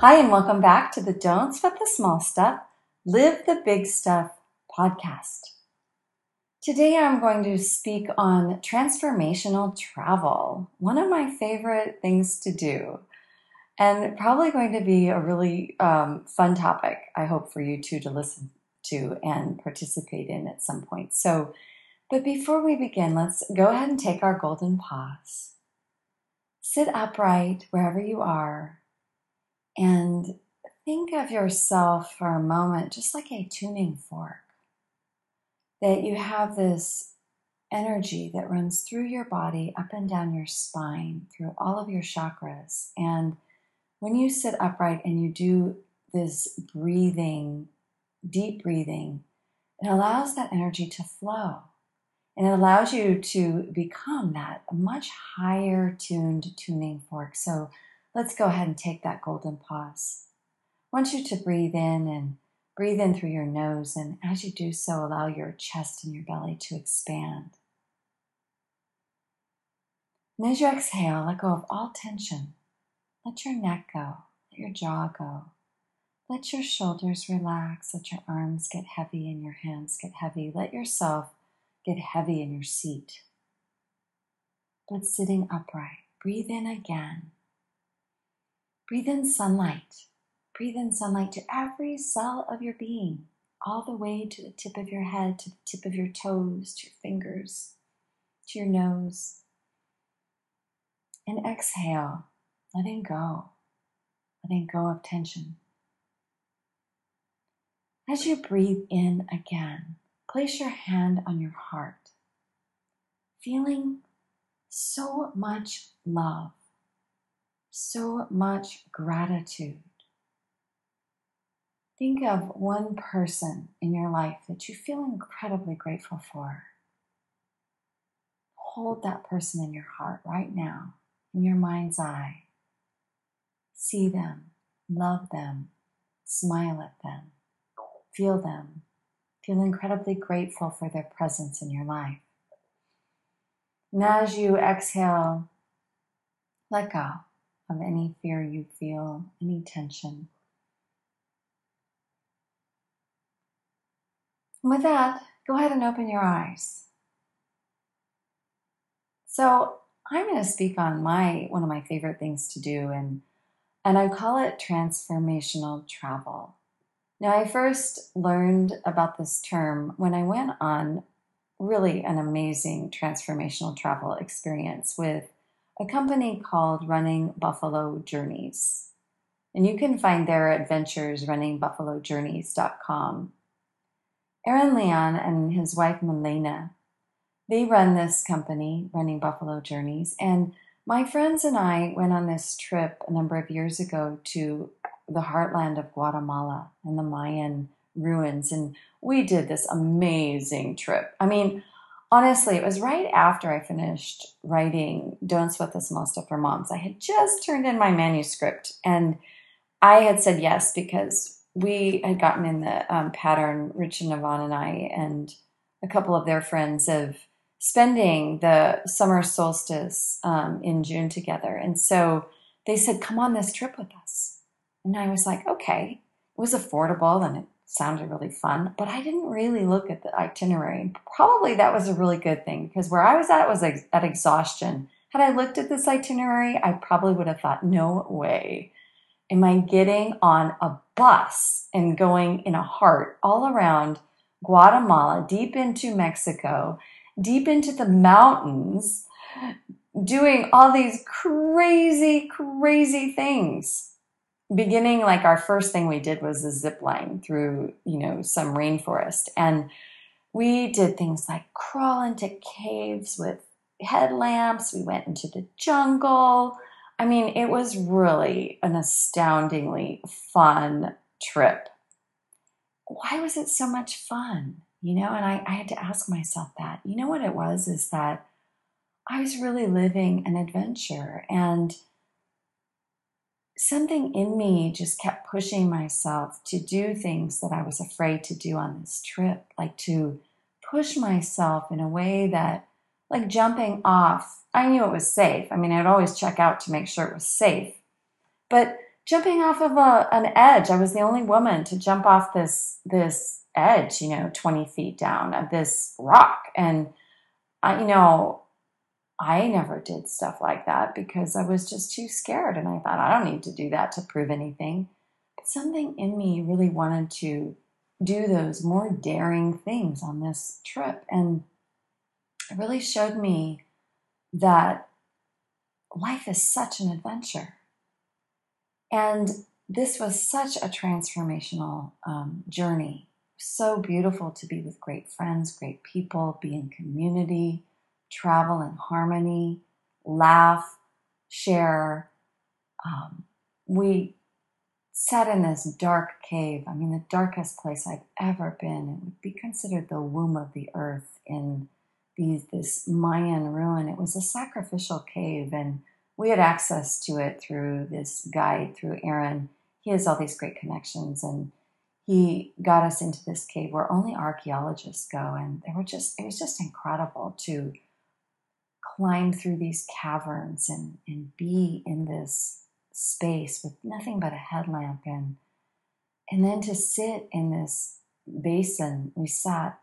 Hi, and welcome back to the Don't Sweat the Small Stuff, Live the Big Stuff podcast. Today I'm going to speak on transformational travel, one of my favorite things to do, and probably going to be a really um, fun topic, I hope, for you two to listen to and participate in at some point. So, but before we begin, let's go ahead and take our golden pause. Sit upright wherever you are and think of yourself for a moment just like a tuning fork. That you have this energy that runs through your body, up and down your spine, through all of your chakras. And when you sit upright and you do this breathing, deep breathing, it allows that energy to flow. And it allows you to become that much higher tuned tuning fork. So let's go ahead and take that golden pause. I want you to breathe in and breathe in through your nose, and as you do so, allow your chest and your belly to expand. And as you exhale, let go of all tension. Let your neck go, let your jaw go. Let your shoulders relax, let your arms get heavy and your hands get heavy. Let yourself get heavy in your seat. But sitting upright, breathe in again. Breathe in sunlight. Breathe in sunlight to every cell of your being, all the way to the tip of your head, to the tip of your toes, to your fingers, to your nose. And exhale, letting go, letting go of tension. As you breathe in again, place your hand on your heart, feeling so much love so much gratitude. Think of one person in your life that you feel incredibly grateful for. Hold that person in your heart right now, in your mind's eye. See them, love them, smile at them, feel them, feel incredibly grateful for their presence in your life. And as you exhale, let go of any fear you feel, any tension. with that, go ahead and open your eyes. So, I'm going to speak on my one of my favorite things to do and and I call it transformational travel. Now, I first learned about this term when I went on really an amazing transformational travel experience with a company called Running Buffalo Journeys. And you can find their adventures runningbuffalojourneys.com. Aaron Leon and his wife Milena, they run this company, Running Buffalo Journeys, and my friends and I went on this trip a number of years ago to the heartland of Guatemala and the Mayan ruins, and we did this amazing trip. I mean, honestly, it was right after I finished writing Don't Sweat the Small Stuff for Moms. I had just turned in my manuscript and I had said yes because we had gotten in the um, pattern, Rich and Yvonne and I, and a couple of their friends of spending the summer solstice um, in June together. And so they said, come on this trip with us. And I was like, okay. It was affordable and it sounded really fun, but I didn't really look at the itinerary. Probably that was a really good thing because where I was at was at exhaustion. Had I looked at this itinerary, I probably would have thought, no way. Am I getting on a bus and going in a heart all around Guatemala, deep into Mexico, deep into the mountains, doing all these crazy, crazy things? Beginning like our first thing we did was a zip line through you know some rainforest and we did things like crawl into caves with headlamps we went into the jungle I mean, it was really an astoundingly fun trip. Why was it so much fun? You know, and I, I had to ask myself that. You know what it was? Is that I was really living an adventure and something in me just kept pushing myself to do things that I was afraid to do on this trip, like to push myself in a way that, like jumping off, I knew it was safe. I mean, I'd always check out to make sure it was safe. But jumping off of a, an edge, I was the only woman to jump off this, this edge, you know, 20 feet down of this rock. And I, you know, I never did stuff like that because I was just too scared. And I thought, I don't need to do that to prove anything. But something in me really wanted to do those more daring things on this trip. And it really showed me that life is such an adventure. And this was such a transformational um, journey. So beautiful to be with great friends, great people, be in community travel in harmony, laugh, share. Um, we sat in this dark cave. I mean, the darkest place I've ever been. It would be considered the womb of the earth in these, this Mayan ruin. It was a sacrificial cave, and we had access to it through this guide, through Aaron. He has all these great connections, and he got us into this cave where only archaeologists go. And they were just, it was just incredible to climb through these caverns and, and be in this space with nothing but a headlamp and and then to sit in this basin we sat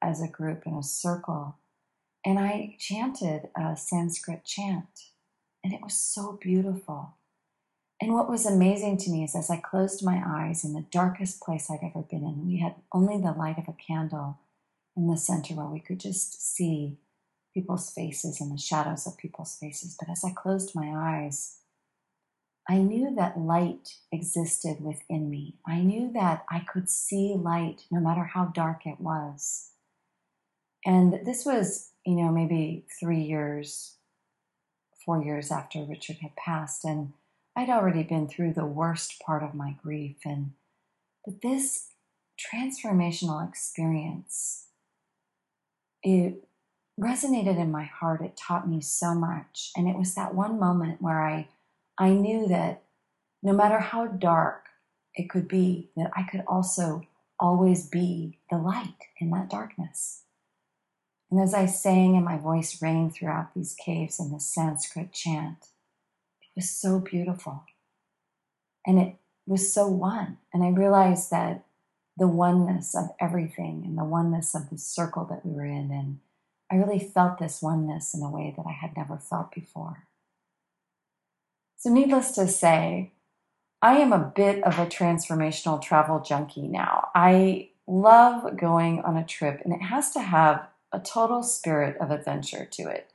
as a group in a circle and i chanted a sanskrit chant and it was so beautiful. And what was amazing to me is as i closed my eyes in the darkest place i'd ever been in we had only the light of a candle in the center where we could just see people's faces and the shadows of people's faces. But as I closed my eyes, I knew that light existed within me. I knew that I could see light no matter how dark it was. And this was, you know, maybe three years, four years after Richard had passed. And I'd already been through the worst part of my grief. And but this transformational experience, it resonated in my heart. It taught me so much. And it was that one moment where I, I knew that no matter how dark it could be, that I could also always be the light in that darkness. And as I sang and my voice rang throughout these caves in the Sanskrit chant, it was so beautiful. And it was so one. And I realized that the oneness of everything and the oneness of the circle that we were in and I really felt this oneness in a way that I had never felt before. So, needless to say, I am a bit of a transformational travel junkie now. I love going on a trip, and it has to have a total spirit of adventure to it.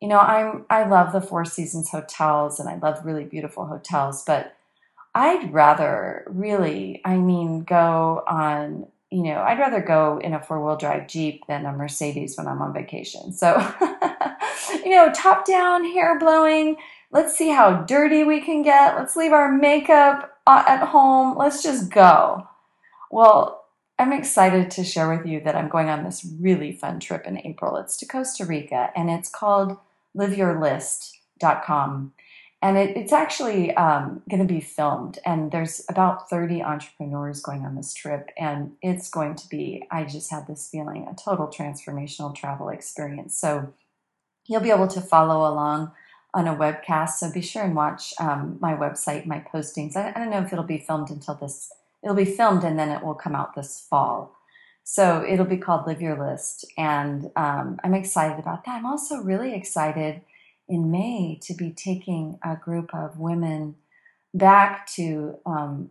You know, I'm I love the Four Seasons hotels and I love really beautiful hotels, but I'd rather really, I mean, go on you know, I'd rather go in a four wheel drive Jeep than a Mercedes when I'm on vacation. So, you know, top down, hair blowing. Let's see how dirty we can get. Let's leave our makeup uh, at home. Let's just go. Well, I'm excited to share with you that I'm going on this really fun trip in April. It's to Costa Rica and it's called liveyourlist.com and it, it's actually um, going to be filmed and there's about 30 entrepreneurs going on this trip and it's going to be i just had this feeling a total transformational travel experience. So you'll be able to follow along on a webcast so be sure and watch um, my website my postings. I, I don't know if it'll be filmed until this it'll be filmed and then it will come out this fall. So it'll be called live your list and um, i'm excited about that. I'm also really excited in May to be taking a group of women back to um,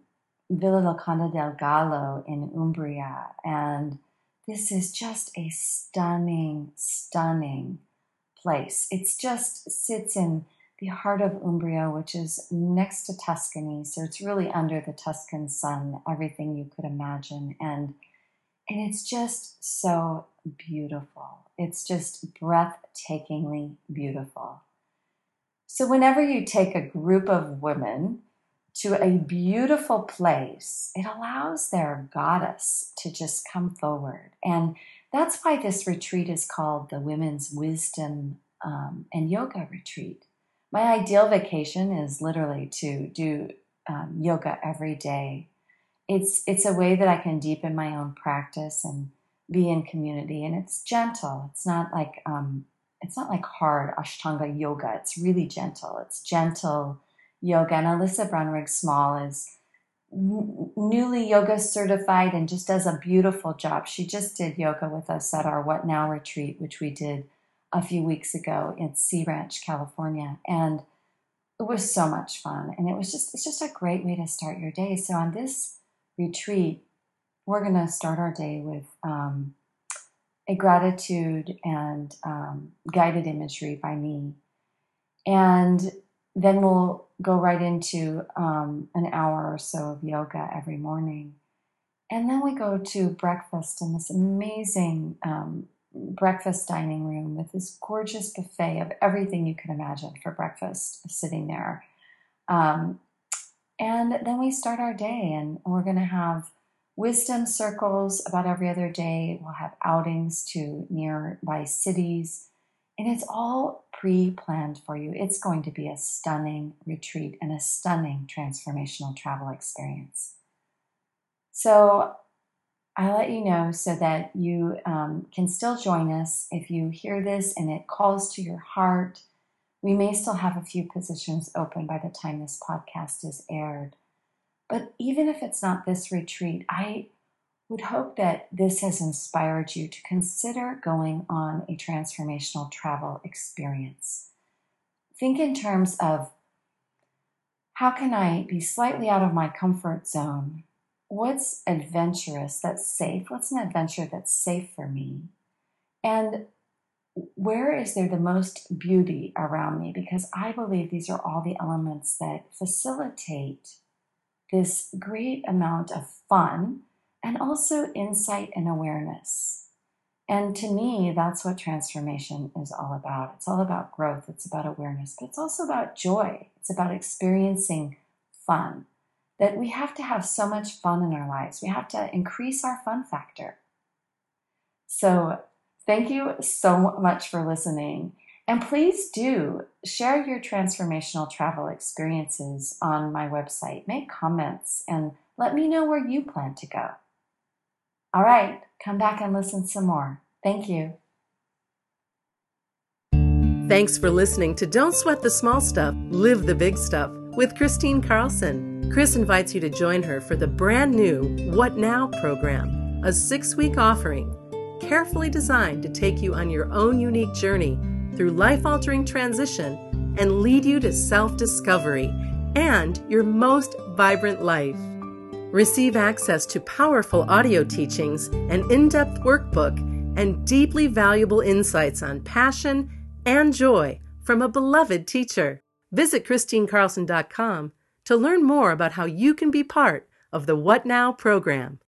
Villa Locanda del Gallo in Umbria. And this is just a stunning, stunning place. It just sits in the heart of Umbria, which is next to Tuscany. So it's really under the Tuscan sun, everything you could imagine. And and it's just so beautiful. It's just breathtakingly beautiful. So, whenever you take a group of women to a beautiful place, it allows their goddess to just come forward. And that's why this retreat is called the Women's Wisdom um, and Yoga Retreat. My ideal vacation is literally to do um, yoga every day. It's it's a way that I can deepen my own practice and be in community, and it's gentle. It's not like um, it's not like hard Ashtanga yoga. It's really gentle. It's gentle yoga. And Alyssa Brunrig Small is newly yoga certified and just does a beautiful job. She just did yoga with us at our What Now retreat, which we did a few weeks ago in Sea Ranch, California. And it was so much fun. And it was just, it's just a great way to start your day. So on this retreat, we're going to start our day with um, a gratitude and um, guided imagery by me. And then we'll go right into um, an hour or so of yoga every morning. And then we go to breakfast in this amazing um, breakfast dining room with this gorgeous buffet of everything you can imagine for breakfast sitting there. Um, and then we start our day, and we're going to have wisdom circles about every other day. We'll have outings to nearby cities. And it's all pre planned for you. It's going to be a stunning retreat and a stunning transformational travel experience. So I let you know so that you um, can still join us. If you hear this and it calls to your heart, we may still have a few positions open by the time this podcast is aired. But even if it's not this retreat, I would hope that this has inspired you to consider going on a transformational travel experience. Think in terms of how can I be slightly out of my comfort zone what's adventurous that's safe? What's an adventure that's safe for me? And where is there the most beauty around me? Because I believe these are all the elements that facilitate this great amount of fun and also insight and awareness. And to me, that's what transformation is all about. It's all about growth, it's about awareness, but it's also about joy. It's about experiencing fun that we have to have so much fun in our lives. We have to increase our fun factor. So, thank you so much for listening. And please do share your transformational travel experiences on my website. Make comments and let me know where you plan to go. All right, come back and listen some more. Thank you. Thanks for listening to Don't Sweat the Small Stuff, Live the Big Stuff with Kristine Carlson. Chris invites you to join her for the brand new What Now program, a six week offering carefully designed to take you on your own unique journey through life altering transition and lead you to self discovery and your most vibrant life. Receive access to powerful audio teachings, an in depth workbook, and deeply valuable insights on passion and joy from a beloved teacher. Visit KristineCarlson.com to learn more about how you can be part of the What Now program.